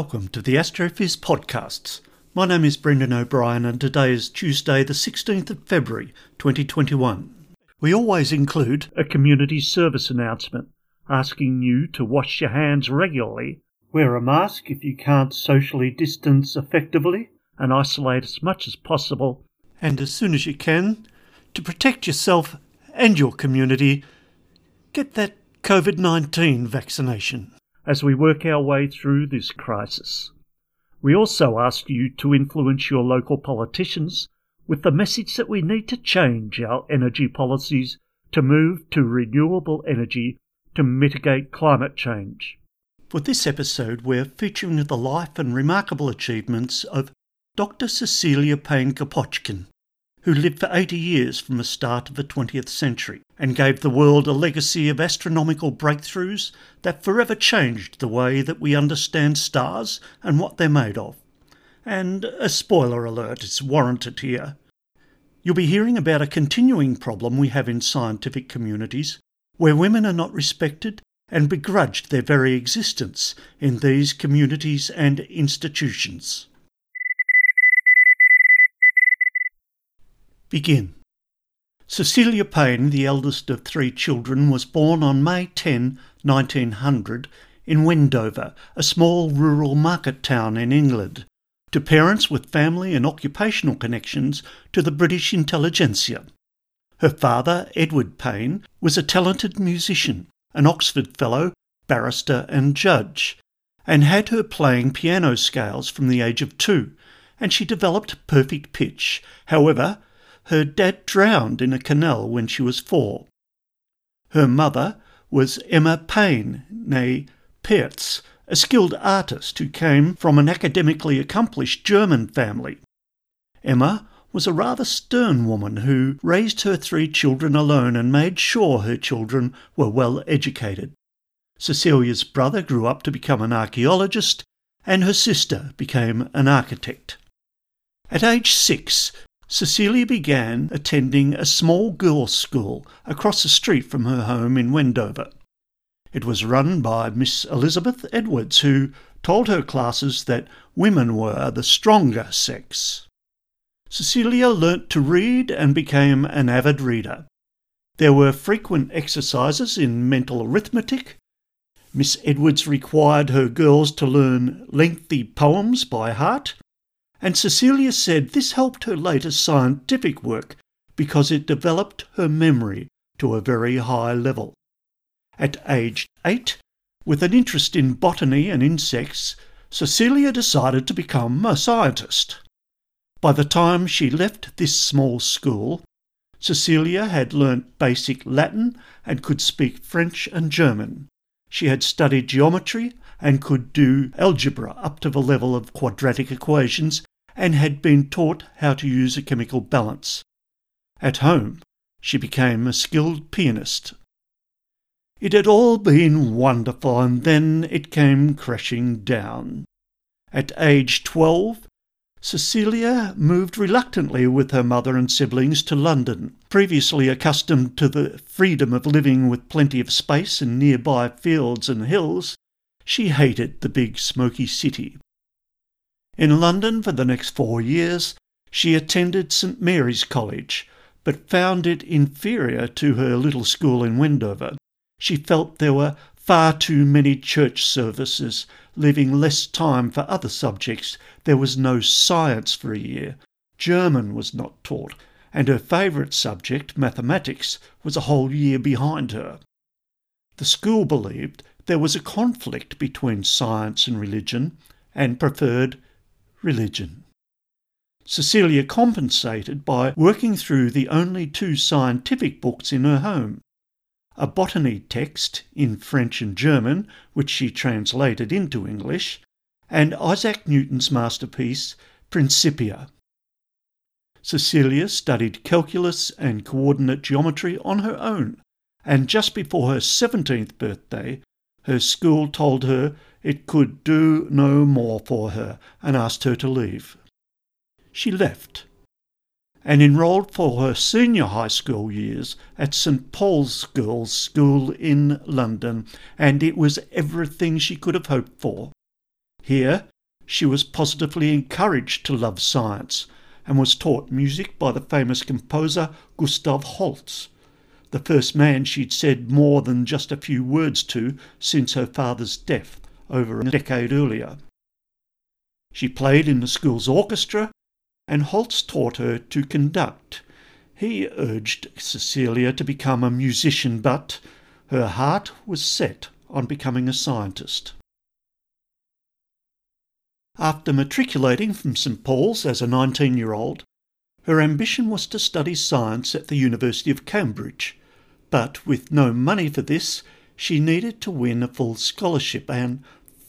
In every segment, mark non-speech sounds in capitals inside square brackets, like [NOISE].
Welcome to the Astrophiz podcasts. My name is Brendan O'Brien and today is Tuesday the 16th of February 2021. We always include a community service announcement asking you to wash your hands regularly, wear a mask if you can't socially distance effectively, and isolate as much as possible, and as soon as you can, to protect yourself and your community, get that COVID 19 vaccination as we work our way through this crisis. We also ask you to influence your local politicians with the message that we need to change our energy policies to move to renewable energy to mitigate climate change. For this episode, we're featuring the life and remarkable achievements of Dr. Cecilia Payne Gaposchkin, who lived for 80 years from the start of the 20th century and gave the world a legacy of astronomical breakthroughs that forever changed the way that we understand stars and what they're made of. And a spoiler alert is warranted here. You'll be hearing about a continuing problem we have in scientific communities where women are not respected and begrudged their very existence in these communities and institutions. Begin. Cecilia Payne, the eldest of three children, was born on May 10, 1900, in Wendover, a small rural market town in England, to parents with family and occupational connections to the British intelligentsia. Her father, Edward Payne, was a talented musician, an Oxford Fellow, barrister, and judge, and had her playing piano scales from the age of two, and she developed perfect pitch. However, her dad drowned in a canal when she was four. Her mother was Emma Payne, née Pertz, a skilled artist who came from an academically accomplished German family. Emma was a rather stern woman who raised her three children alone and made sure her children were well educated. Cecilia's brother grew up to become an archaeologist, and her sister became an architect. At age six, Cecilia began attending a small girls' school across the street from her home in Wendover. It was run by Miss Elizabeth Edwards, who told her classes that women were the stronger sex. Cecilia learnt to read and became an avid reader. There were frequent exercises in mental arithmetic. Miss Edwards required her girls to learn lengthy poems by heart and Cecilia said this helped her later scientific work because it developed her memory to a very high level. At age eight, with an interest in botany and insects, Cecilia decided to become a scientist. By the time she left this small school, Cecilia had learnt basic Latin and could speak French and German. She had studied geometry and could do algebra up to the level of quadratic equations and had been taught how to use a chemical balance. At home, she became a skilled pianist. It had all been wonderful, and then it came crashing down. At age twelve, Cecilia moved reluctantly with her mother and siblings to London. Previously accustomed to the freedom of living with plenty of space and nearby fields and hills, she hated the big smoky city. In London for the next four years, she attended St Mary's College, but found it inferior to her little school in Wendover. She felt there were far too many church services, leaving less time for other subjects. There was no science for a year. German was not taught, and her favourite subject, mathematics, was a whole year behind her. The school believed there was a conflict between science and religion and preferred religion. Cecilia compensated by working through the only two scientific books in her home a botany text in French and German, which she translated into English, and Isaac Newton's masterpiece, Principia. Cecilia studied calculus and coordinate geometry on her own, and just before her 17th birthday, her school told her it could do no more for her and asked her to leave. She left and enrolled for her senior high school years at St Paul's Girls' School in London, and it was everything she could have hoped for. Here, she was positively encouraged to love science and was taught music by the famous composer Gustav Holst, the first man she'd said more than just a few words to since her father's death over a decade earlier. She played in the school's orchestra, and Holst taught her to conduct. He urged Cecilia to become a musician, but her heart was set on becoming a scientist. After matriculating from St Paul's as a 19 year old, her ambition was to study science at the University of Cambridge, but with no money for this, she needed to win a full scholarship, and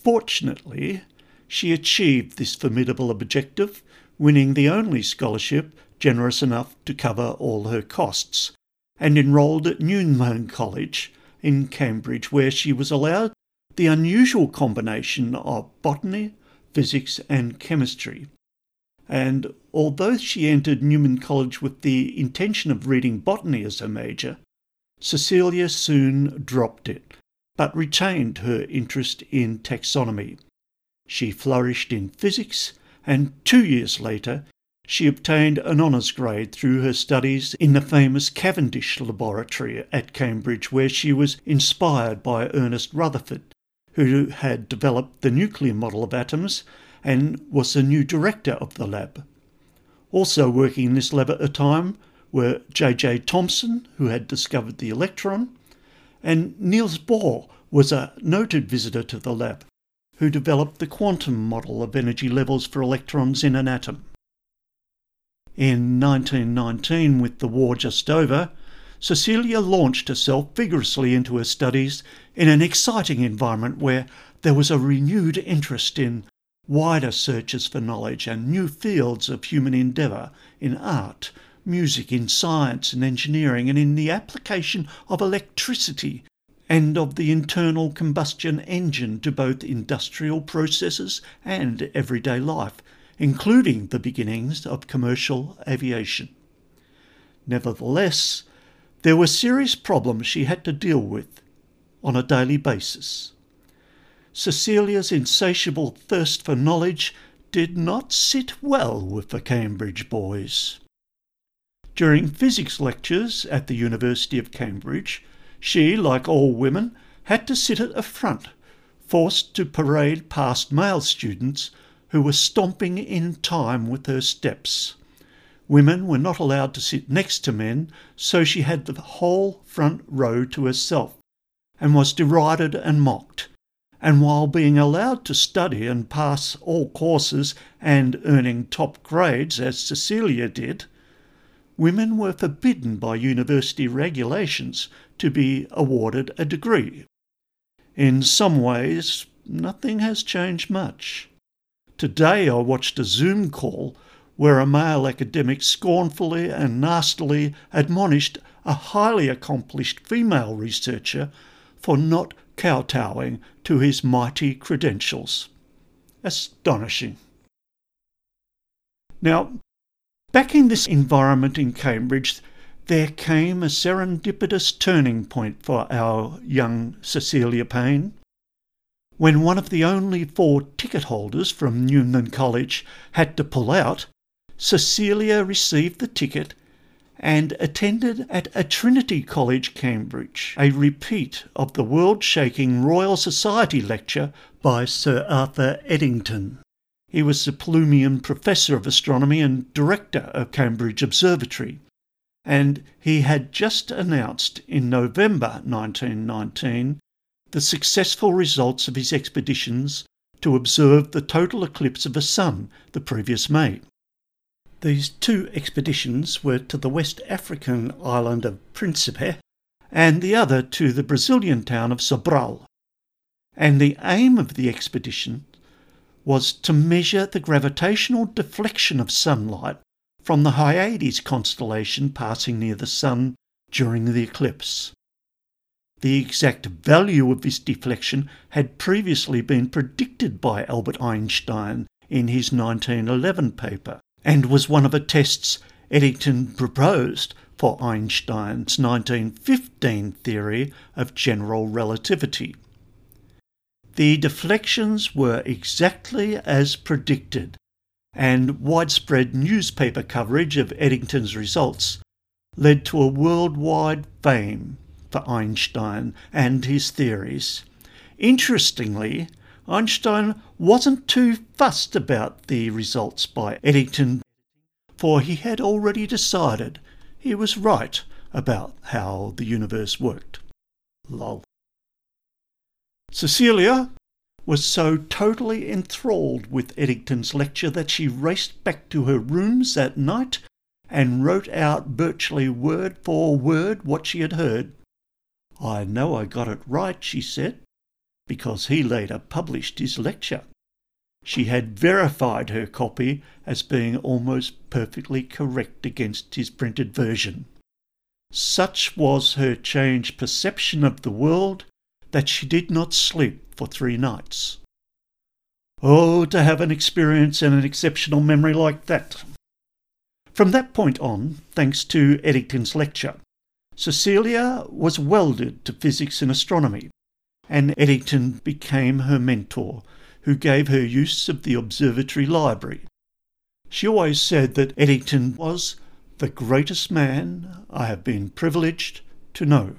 fortunately, she achieved this formidable objective, winning the only scholarship generous enough to cover all her costs, and enrolled at Newnham College in Cambridge, where she was allowed the unusual combination of botany, physics, and chemistry. And although she entered Newnham College with the intention of reading botany as her major, Cecilia soon dropped it, but retained her interest in taxonomy. She flourished in physics, and two years later, she obtained an honours grade through her studies in the famous Cavendish Laboratory at Cambridge, where she was inspired by Ernest Rutherford, who had developed the nuclear model of atoms and was the new director of the lab. Also working in this lab at the time were J.J. Thomson, who had discovered the electron, and Niels Bohr was a noted visitor to the lab, who developed the quantum model of energy levels for electrons in an atom. In 1919, with the war just over, Cecilia launched herself vigorously into her studies in an exciting environment where there was a renewed interest in wider searches for knowledge and new fields of human endeavour in art, music, in science and engineering, and in the application of electricity and of the internal combustion engine to both industrial processes and everyday life, including the beginnings of commercial aviation. Nevertheless, there were serious problems she had to deal with on a daily basis. Cecilia's insatiable thirst for knowledge did not sit well with the Cambridge boys. During physics lectures at the University of Cambridge, she, like all women, had to sit at the front, forced to parade past male students who were stomping in time with her steps. Women were not allowed to sit next to men, so she had the whole front row to herself, and was derided and mocked. And while being allowed to study and pass all courses and earning top grades, as Cecilia did, women were forbidden by university regulations to be awarded a degree. In some ways, nothing has changed much. Today I watched a Zoom call where a male academic scornfully and nastily admonished a highly accomplished female researcher for not kowtowing to his mighty credentials. Astonishing. Now, back in this environment in Cambridge, there came a serendipitous turning point for our young Cecilia Payne when one of the only four ticket holders from Newnham College had to pull out Cecilia received the ticket and attended at a Trinity College, Cambridge, a repeat of the world shaking Royal Society lecture by Sir Arthur Eddington. He was the Plumian Professor of Astronomy and Director of Cambridge Observatory, and he had just announced in November 1919 the successful results of his expeditions to observe the total eclipse of the Sun the previous May. These two expeditions were to the West African island of Principe and the other to the Brazilian town of Sobral. And the aim of the expedition was to measure the gravitational deflection of sunlight from the Hyades constellation passing near the Sun during the eclipse. The exact value of this deflection had previously been predicted by Albert Einstein in his 1911 paper and was one of the tests Eddington proposed for Einstein's 1915 theory of general relativity. The deflections were exactly as predicted, and widespread newspaper coverage of Eddington's results led to a worldwide fame for Einstein and his theories. Interestingly, Einstein wasn't too fussed about the results by Eddington, for he had already decided he was right about how the universe worked. Lol. Cecilia was so totally enthralled with Eddington's lecture that she raced back to her rooms that night and wrote out virtually word for word what she had heard. I know I got it right, she said, because he later published his lecture. She had verified her copy as being almost perfectly correct against his printed version. Such was her changed perception of the world that she did not sleep for three nights. Oh, to have an experience and an exceptional memory like that! From that point on, thanks to Eddington's lecture, Cecilia was welded to physics and astronomy, and Eddington became her mentor, who gave her use of the observatory library. She always said that Eddington was the greatest man I have been privileged to know.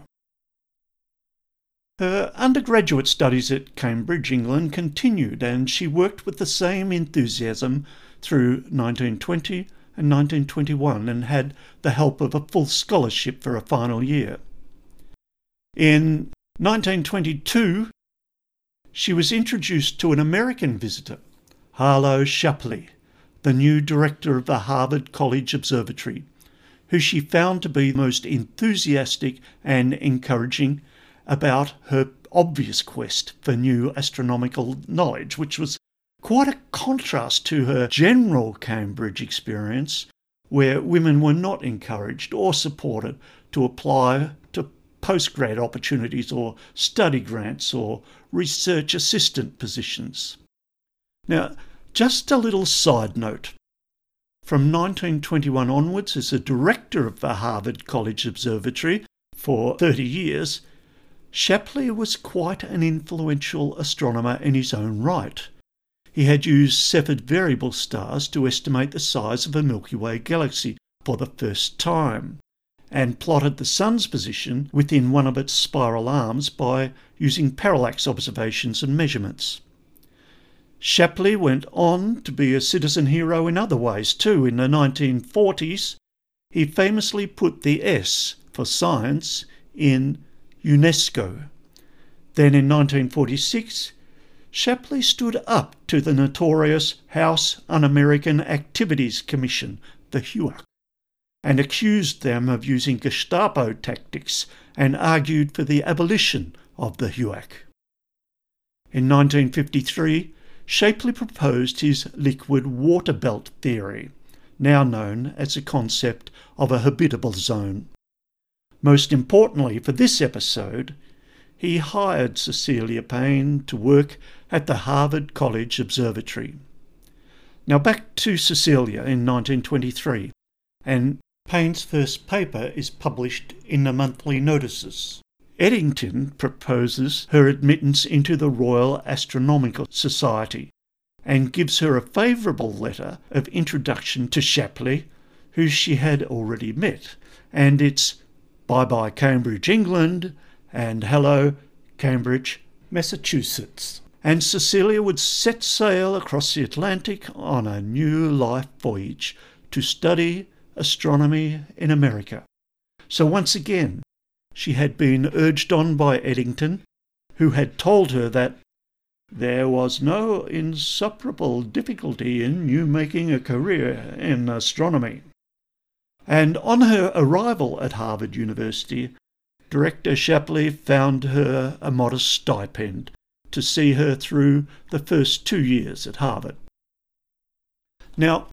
Her undergraduate studies at Cambridge, England continued, and she worked with the same enthusiasm through 1920 and 1921 and had the help of a full scholarship for a final year. In 1922, she was introduced to an American visitor, Harlow Shapley, the new director of the Harvard College Observatory, who she found to be most enthusiastic and encouraging about her obvious quest for new astronomical knowledge, which was quite a contrast to her general Cambridge experience, where women were not encouraged or supported to apply to postgrad opportunities or study grants or research assistant positions. Now, just a little side note. From 1921 onwards, as a director of the Harvard College Observatory for 30 years, Shapley was quite an influential astronomer in his own right. He had used Cepheid variable stars to estimate the size of a Milky Way galaxy for the first time, and plotted the Sun's position within one of its spiral arms by using parallax observations and measurements. Shapley went on to be a citizen hero in other ways too. In the 1940s, he famously put the S for science in UNESCO. Then in 1946, Shapley stood up to the notorious House Un American Activities Commission, the HUAC, and accused them of using Gestapo tactics and argued for the abolition of the HUAC. In 1953, Shapley proposed his liquid water belt theory, now known as the concept of a habitable zone. Most importantly for this episode, he hired Cecilia Payne to work at the Harvard College Observatory. Now back to Cecilia in 1923, and Payne's first paper is published in the monthly notices. Eddington proposes her admittance into the Royal Astronomical Society and gives her a favourable letter of introduction to Shapley, who she had already met, and it's Bye bye, Cambridge, England, and hello, Cambridge, Massachusetts. And Cecilia would set sail across the Atlantic on a new life voyage to study astronomy in America. So once again, she had been urged on by Eddington, who had told her that there was no insuperable difficulty in you making a career in astronomy. And on her arrival at Harvard University, Director Shapley found her a modest stipend to see her through the first two years at Harvard. Now,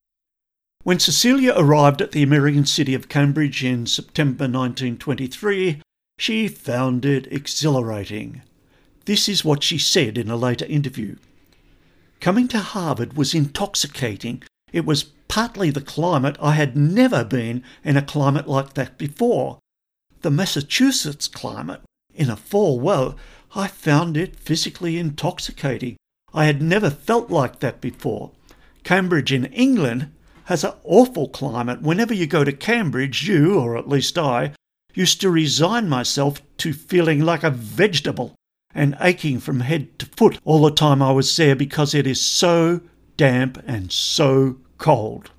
when Cecilia arrived at the American city of Cambridge in September 1923, she found it exhilarating. This is what she said in a later interview. Coming to Harvard was intoxicating. It was partly the climate. I had never been in a climate like that before. The Massachusetts climate in a fall, well, I found it physically intoxicating. I had never felt like that before. Cambridge in England has an awful climate. Whenever you go to Cambridge, you, or at least I, used to resign myself to feeling like a vegetable and aching from head to foot all the time I was there because it is so damp and so cold.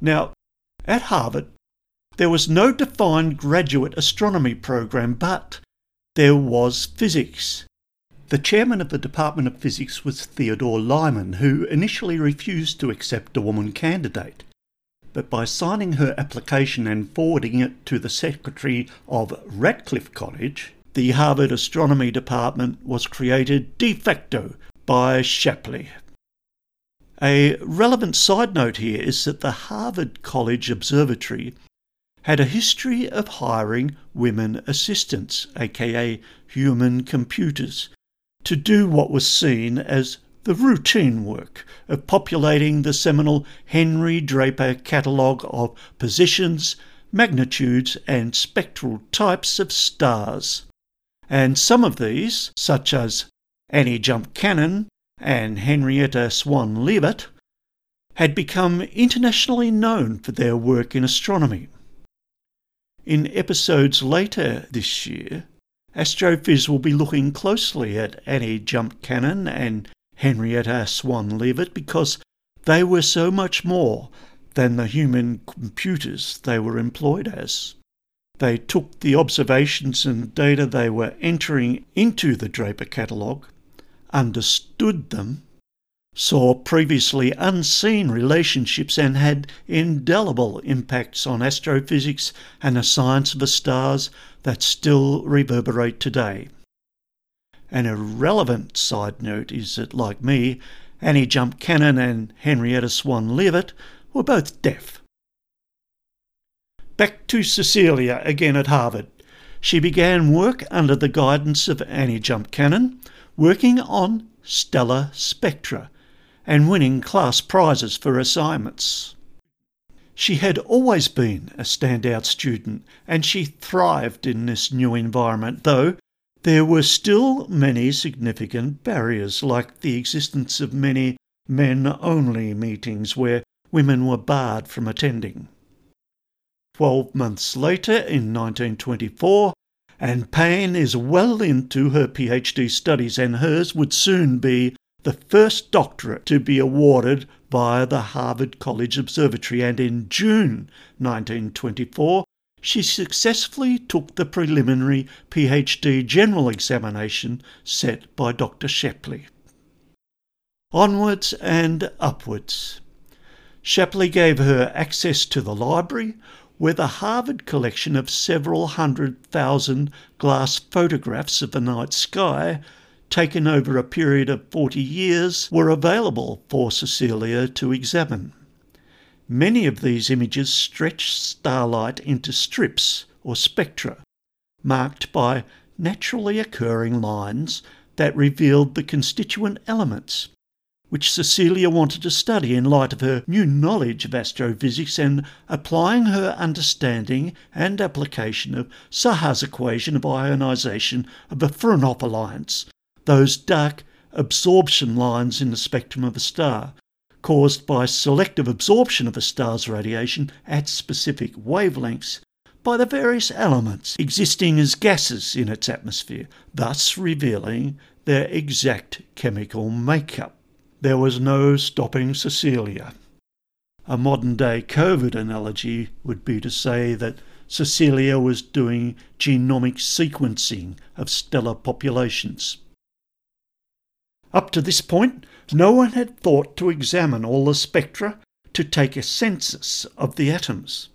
Now, at Harvard, there was no defined graduate astronomy program, but there was physics. The chairman of the Department of Physics was Theodore Lyman, who initially refused to accept a woman candidate but by signing her application and forwarding it to the secretary of Radcliffe College, the Harvard Astronomy Department was created de facto by Shapley. A relevant side note here is that the Harvard College Observatory had a history of hiring women assistants, aka human computers, to do what was seen as the routine work of populating the seminal Henry Draper catalogue of positions, magnitudes, and spectral types of stars. And some of these, such as Annie Jump Cannon and Henrietta Swan Leavitt, had become internationally known for their work in astronomy. In episodes later this year, Astrophiz will be looking closely at Annie Jump Cannon and Henrietta Swan Leavitt because they were so much more than the human computers they were employed as. They took the observations and data they were entering into the Draper catalogue, understood them, saw previously unseen relationships, and had indelible impacts on astrophysics and the science of the stars that still reverberate today. An irrelevant side note is that, like me, Annie Jump Cannon and Henrietta Swan Leavitt were both deaf. Back to Cecilia again at Harvard. She began work under the guidance of Annie Jump Cannon, working on stellar spectra and winning class prizes for assignments. She had always been a standout student and she thrived in this new environment, though there were still many significant barriers, like the existence of many men only meetings where women were barred from attending. Twelve months later, in 1924, Anne Payne is well into her PhD studies, and hers would soon be the first doctorate to be awarded via the Harvard College Observatory. And in June 1924, she successfully took the preliminary PhD general examination set by Dr. Shapley. Onwards and upwards. Shapley gave her access to the library, where the Harvard collection of several hundred thousand glass photographs of the night sky, taken over a period of 40 years, were available for Cecilia to examine. Many of these images stretch starlight into strips or spectra, marked by naturally occurring lines that revealed the constituent elements, which Cecilia wanted to study in light of her new knowledge of astrophysics and applying her understanding and application of Saha's equation of ionization of the Fraunhofer lines, those dark absorption lines in the spectrum of a star, caused by selective absorption of a star's radiation at specific wavelengths by the various elements existing as gases in its atmosphere, thus revealing their exact chemical makeup. There was no stopping Cecilia. A modern day COVID analogy would be to say that Cecilia was doing genomic sequencing of stellar populations. Up to this point, no one had thought to examine all the spectra to take a census of the atoms.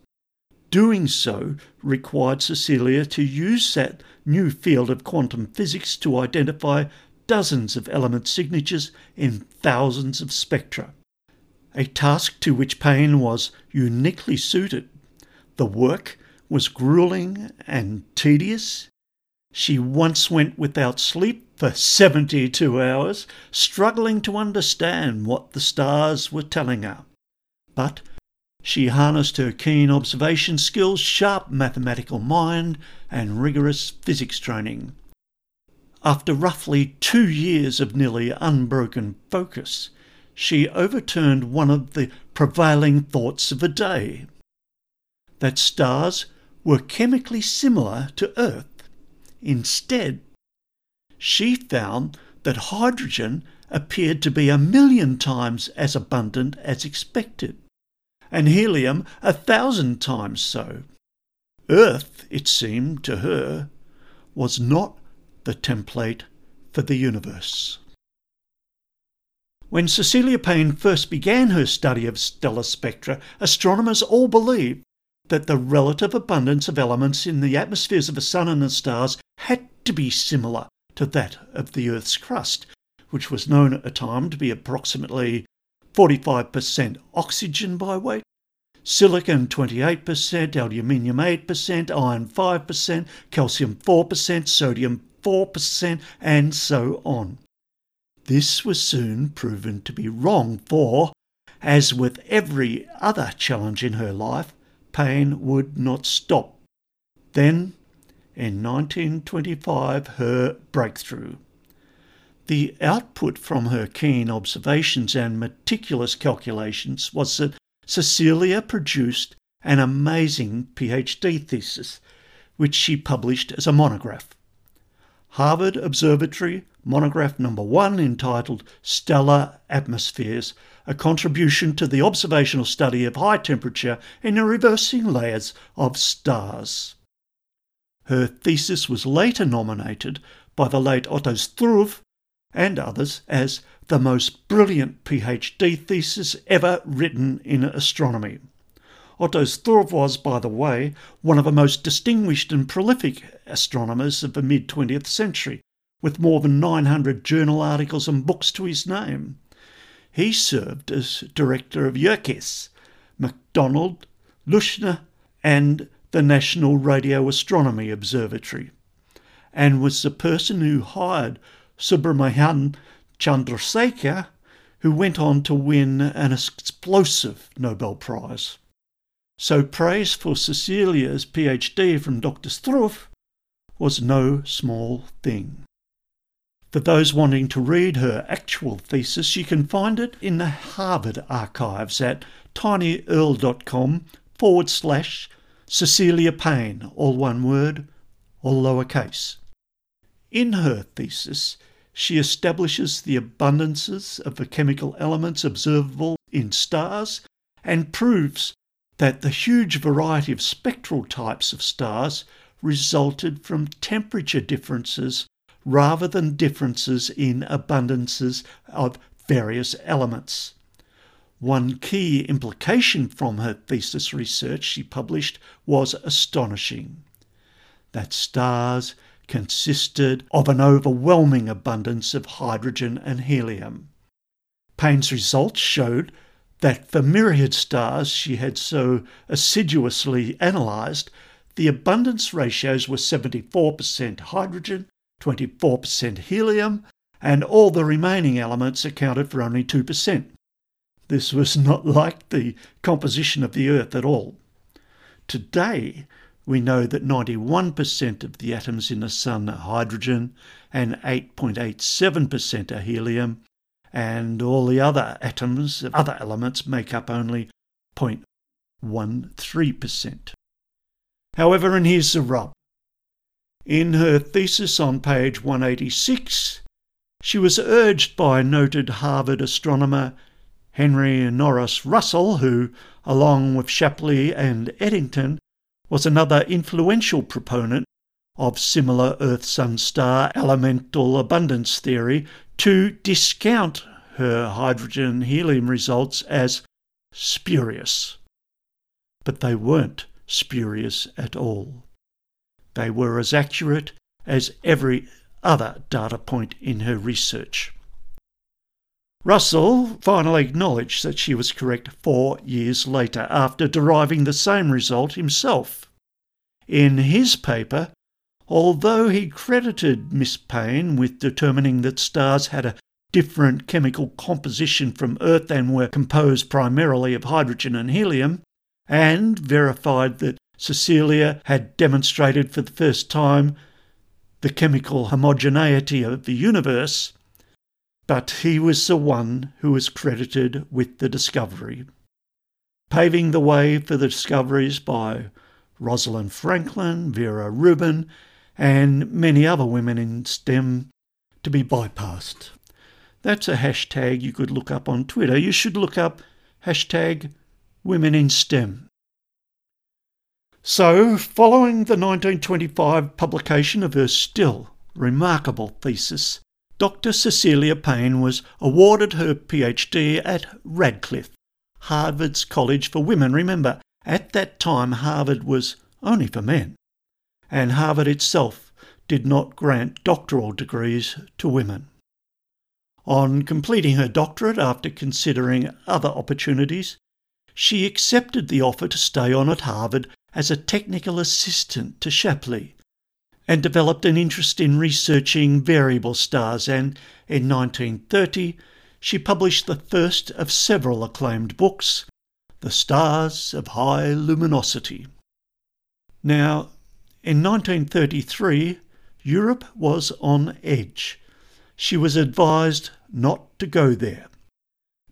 Doing so required Cecilia to use that new field of quantum physics to identify dozens of element signatures in thousands of spectra, a task to which Payne was uniquely suited. The work was grueling and tedious. She once went without sleep for 72 hours, struggling to understand what the stars were telling her. But she harnessed her keen observation skills, sharp mathematical mind, and rigorous physics training. After roughly two years of nearly unbroken focus, she overturned one of the prevailing thoughts of the day that stars were chemically similar to Earth. Instead, she found that hydrogen appeared to be a million times as abundant as expected, and helium a thousand times so. Earth, it seemed to her, was not the template for the universe. When Cecilia Payne first began her study of stellar spectra, astronomers all believed that the relative abundance of elements in the atmospheres of the Sun and the stars had to be similar to that of the Earth's crust, which was known at the time to be approximately 45% oxygen by weight, silicon 28%, aluminium 8%, iron 5%, calcium 4%, sodium 4%, and so on. This was soon proven to be wrong, for, as with every other challenge in her life, Payne would not stop. Then, in 1925, her breakthrough. The output from her keen observations and meticulous calculations was that Cecilia produced an amazing PhD thesis, which she published as a monograph. Harvard Observatory monograph number one entitled Stellar Atmospheres a contribution to the observational study of high temperature in the reversing layers of stars. Her thesis was later nominated by the late Otto Struve and others as the most brilliant PhD thesis ever written in astronomy. Otto Struve was, by the way, one of the most distinguished and prolific astronomers of the mid 20th century, with more than 900 journal articles and books to his name. He served as director of Yerkes, McDonald, Leuschner, and the National Radio Astronomy Observatory, and was the person who hired Subrahmanyan Chandrasekhar, who went on to win an explosive Nobel Prize. So praise for Cecilia's PhD from Dr. Struve was no small thing. For those wanting to read her actual thesis, you can find it in the Harvard archives at tinyurl.com forward slash Cecilia Payne, all one word, all lowercase. In her thesis, she establishes the abundances of the chemical elements observable in stars and proves that the huge variety of spectral types of stars resulted from temperature differences rather than differences in abundances of various elements. One key implication from her thesis research she published was astonishing that stars consisted of an overwhelming abundance of hydrogen and helium. Payne's results showed that for myriad stars she had so assiduously analysed, the abundance ratios were 74% hydrogen 24% helium, and all the remaining elements accounted for only 2%. This was [LAUGHS] not like the composition of the Earth at all. Today, we know that 91% of the atoms in the Sun are hydrogen and 8.87% are helium, and all the other atoms of other elements make up only 0.13%. However, and here's the rub in her thesis on page 186, she was urged by noted Harvard astronomer Henry Norris Russell, who, along with Shapley and Eddington, was another influential proponent of similar Earth Sun star elemental abundance theory to discount her hydrogen helium results as spurious. But they weren't spurious at all. They were as accurate as every other data point in her research. Russell finally acknowledged that she was correct four years later after deriving the same result himself. In his paper, although he credited Miss Payne with determining that stars had a different chemical composition from Earth and were composed primarily of hydrogen and helium, and verified that Cecilia had demonstrated for the first time the chemical homogeneity of the universe, but he was the one who was credited with the discovery, paving the way for the discoveries by Rosalind Franklin, Vera Rubin, and many other women in STEM to be bypassed. That's a hashtag you could look up on Twitter. You should look up hashtag women in STEM. So, following the 1925 publication of her still remarkable thesis, Dr. Cecilia Payne was awarded her PhD at Radcliffe, Harvard's College for Women. Remember, at that time, Harvard was only for men, and Harvard itself did not grant doctoral degrees to women. On completing her doctorate after considering other opportunities, she accepted the offer to stay on at Harvard as a technical assistant to Shapley and developed an interest in researching variable stars and in 1930 she published the first of several acclaimed books, The Stars of High Luminosity. Now, in 1933, Europe was on edge. She was advised not to go there.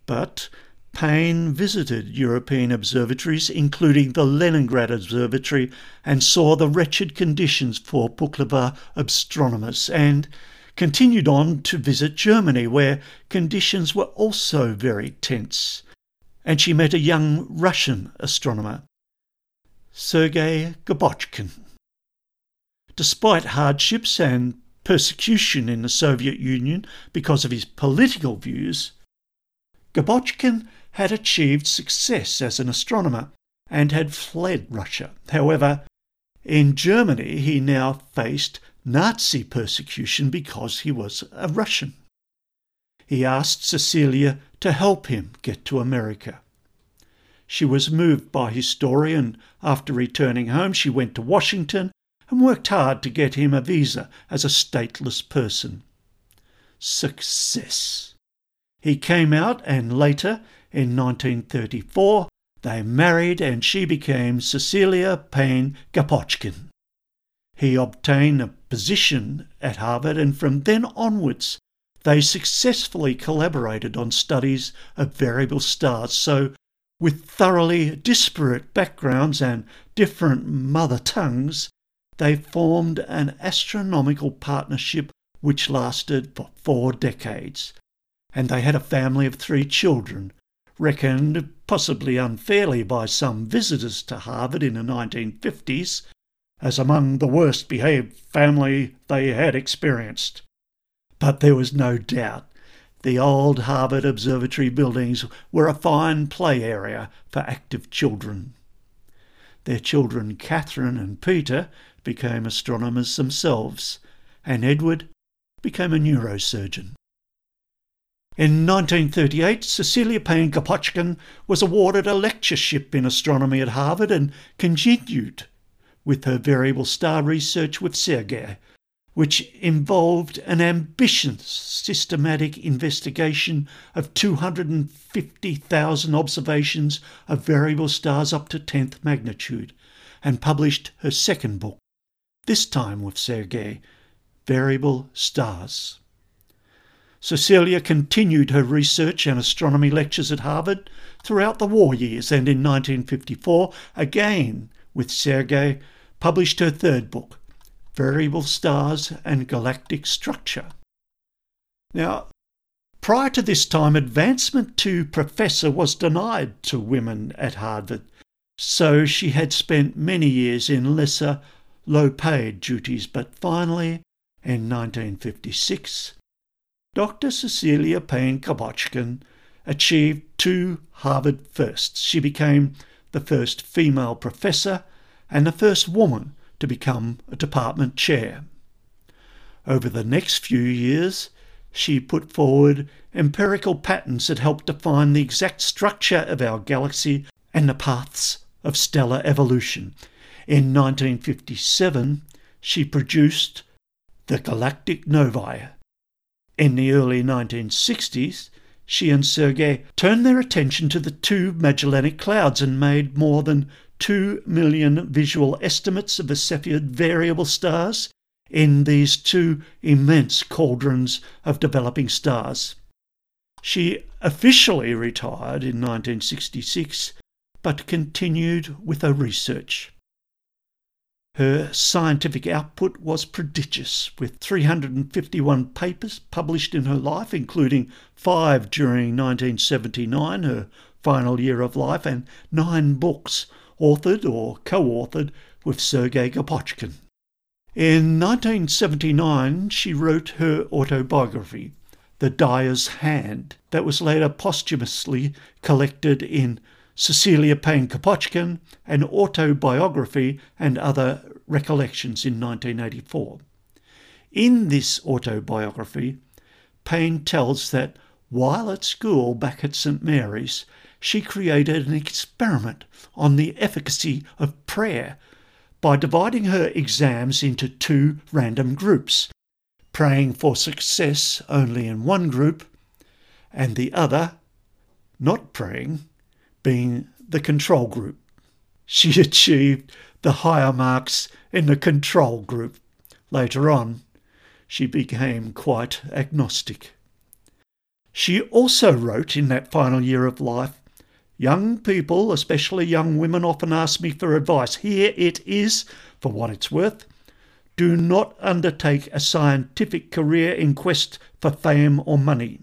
But Payne visited European observatories, including the Leningrad Observatory, and saw the wretched conditions for Pulkovo astronomers, and continued on to visit Germany, where conditions were also very tense. And she met a young Russian astronomer, Sergei Gaposchkin. Despite hardships and persecution in the Soviet Union because of his political views, Gaposchkin had achieved success as an astronomer and had fled Russia. However, in Germany he now faced Nazi persecution because he was a Russian. He asked Cecilia to help him get to America. She was moved by his story, and after returning home, she went to Washington and worked hard to get him a visa as a stateless person. Success. He came out, and later in 1934, they married and she became Cecilia Payne Gaposchkin. He obtained a position at Harvard and from then onwards they successfully collaborated on studies of variable stars. So, with thoroughly disparate backgrounds and different mother tongues, they formed an astronomical partnership which lasted for four decades. And they had a family of three children reckoned, possibly unfairly by some visitors to Harvard in the 1950s, as among the worst behaved family they had experienced. But there was no doubt the old Harvard Observatory buildings were a fine play area for active children. Their children, Catherine and Peter, became astronomers themselves, and Edward became a neurosurgeon. In 1938, Cecilia Payne Gaposchkin was awarded a lectureship in astronomy at Harvard and continued with her variable star research with Sergei, which involved an ambitious systematic investigation of 250,000 observations of variable stars up to 10th magnitude, and published her second book, this time with Sergei, Variable Stars. Cecilia continued her research and astronomy lectures at Harvard throughout the war years and in 1954, again with Sergei, published her third book, Variable Stars and Galactic Structure. Now, prior to this time, advancement to professor was denied to women at Harvard. so she had spent many years in lesser, low paid duties, but finally, in 1956, Dr. Cecilia Payne Gaposchkin achieved two Harvard firsts. She became the first female professor and the first woman to become a department chair. Over the next few years, she put forward empirical patterns that helped define the exact structure of our galaxy and the paths of stellar evolution. In 1957, she produced the galactic novae. In the early 1960s, she and Sergei turned their attention to the two Magellanic Clouds and made more than 2 million visual estimates of the Cepheid variable stars in these two immense cauldrons of developing stars. She officially retired in 1966 but continued with her research. Her scientific output was prodigious, with 351 papers published in her life, including five during 1979, her final year of life, and nine books authored or co authored with Sergei Gaposchkin. In 1979, she wrote her autobiography, The Dyer's Hand, that was later posthumously collected in Cecilia Payne Gaposchkin, an autobiography and other recollections in 1984. In this autobiography, Payne tells that while at school back at St Mary's, she created an experiment on the efficacy of prayer by dividing her exams into two random groups, praying for success only in one group, and the other, not praying, being the control group. She [LAUGHS] achieved the higher marks in the control group. Later on, she became quite agnostic. She also wrote in that final year of life Young people, especially young women, often ask me for advice. Here it is, for what it's worth. Do not undertake a scientific career in quest for fame or money.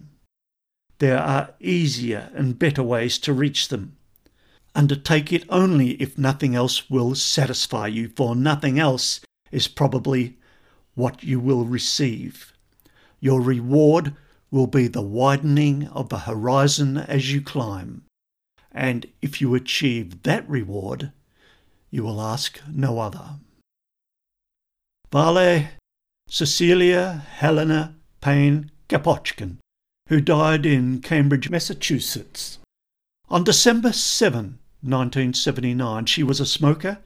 There are easier and better ways to reach them. Undertake it only if nothing else will satisfy you, for nothing else is probably what you will receive. Your reward will be the widening of the horizon as you climb. And if you achieve that reward, you will ask no other. Vale Cecilia Helena Payne Gaposchkin who died in Cambridge, Massachusetts. On December 7, 1979, she was a smoker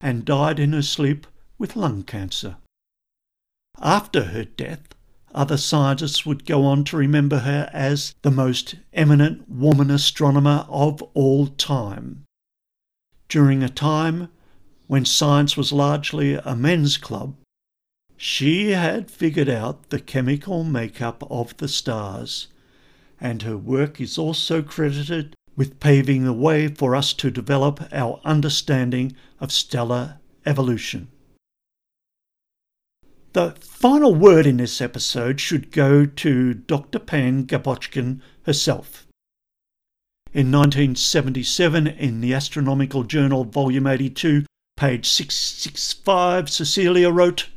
and died in her sleep with lung cancer. After her death, other scientists would go on to remember her as the most eminent woman astronomer of all time. During a time when science was largely a men's club, she had figured out the chemical makeup of the stars and her work is also credited with paving the way for us to develop our understanding of stellar evolution. The final word in this episode should go to Dr. Payne Gaposchkin herself. In 1977, in the Astronomical Journal, Volume 82, page 665, Cecilia wrote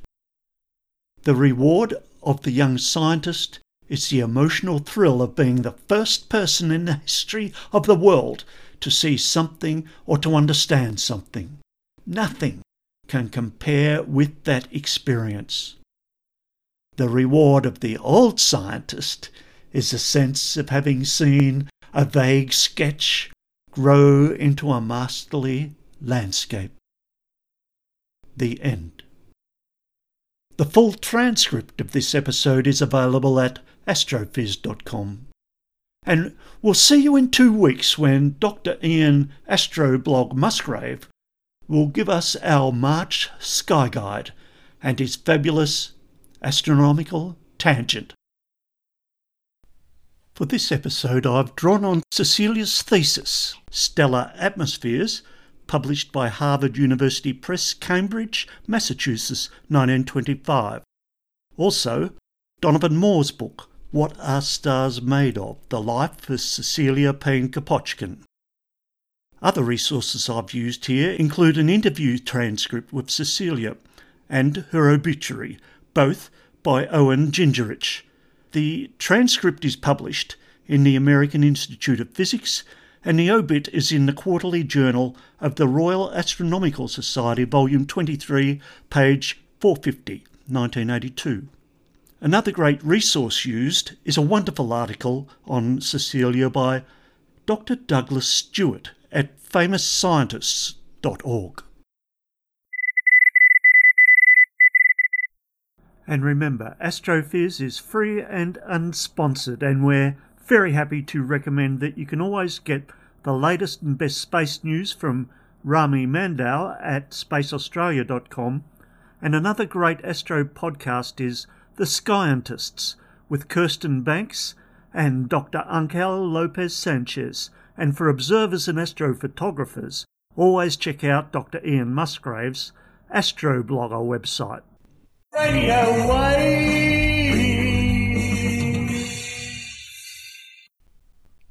The reward of the young scientist is the emotional thrill of being the first person in the history of the world to see something or to understand something. Nothing can compare with that experience. The reward of the old scientist is the sense of having seen a vague sketch grow into a masterly landscape. The end. The full transcript of this episode is available at astrophiz.com. And we'll see you in two weeks when Dr. Ian Astroblog Musgrave will give us our March sky guide and his fabulous astronomical tangent. For this episode, I've drawn on Cecilia's thesis, Stellar Atmospheres, published by Harvard University Press, Cambridge, Massachusetts, 1925. Also, Donovan Moore's book, what Are Stars Made Of? The Life of Cecilia Payne Gaposchkin. Other resources I've used here include an interview transcript with Cecilia and her obituary, both by Owen Gingerich. The transcript is published in the American Institute of Physics, and the obit is in the Quarterly Journal of the Royal Astronomical Society, Volume 23, page 450, 1982. Another great resource used is a wonderful article on Cecilia by Dr. Douglas Stewart at famousscientists.org. And remember, Astrophiz is free and unsponsored, and we're very happy to recommend that you can always get the latest and best space news from Rami Mandow at spaceaustralia.com. And another great astro podcast is The Scientists with Kirsten Banks and Dr. Angel Lopez Sanchez. And for observers and astrophotographers, always check out Dr. Ian Musgrave's Astroblogger website. Radio Wave!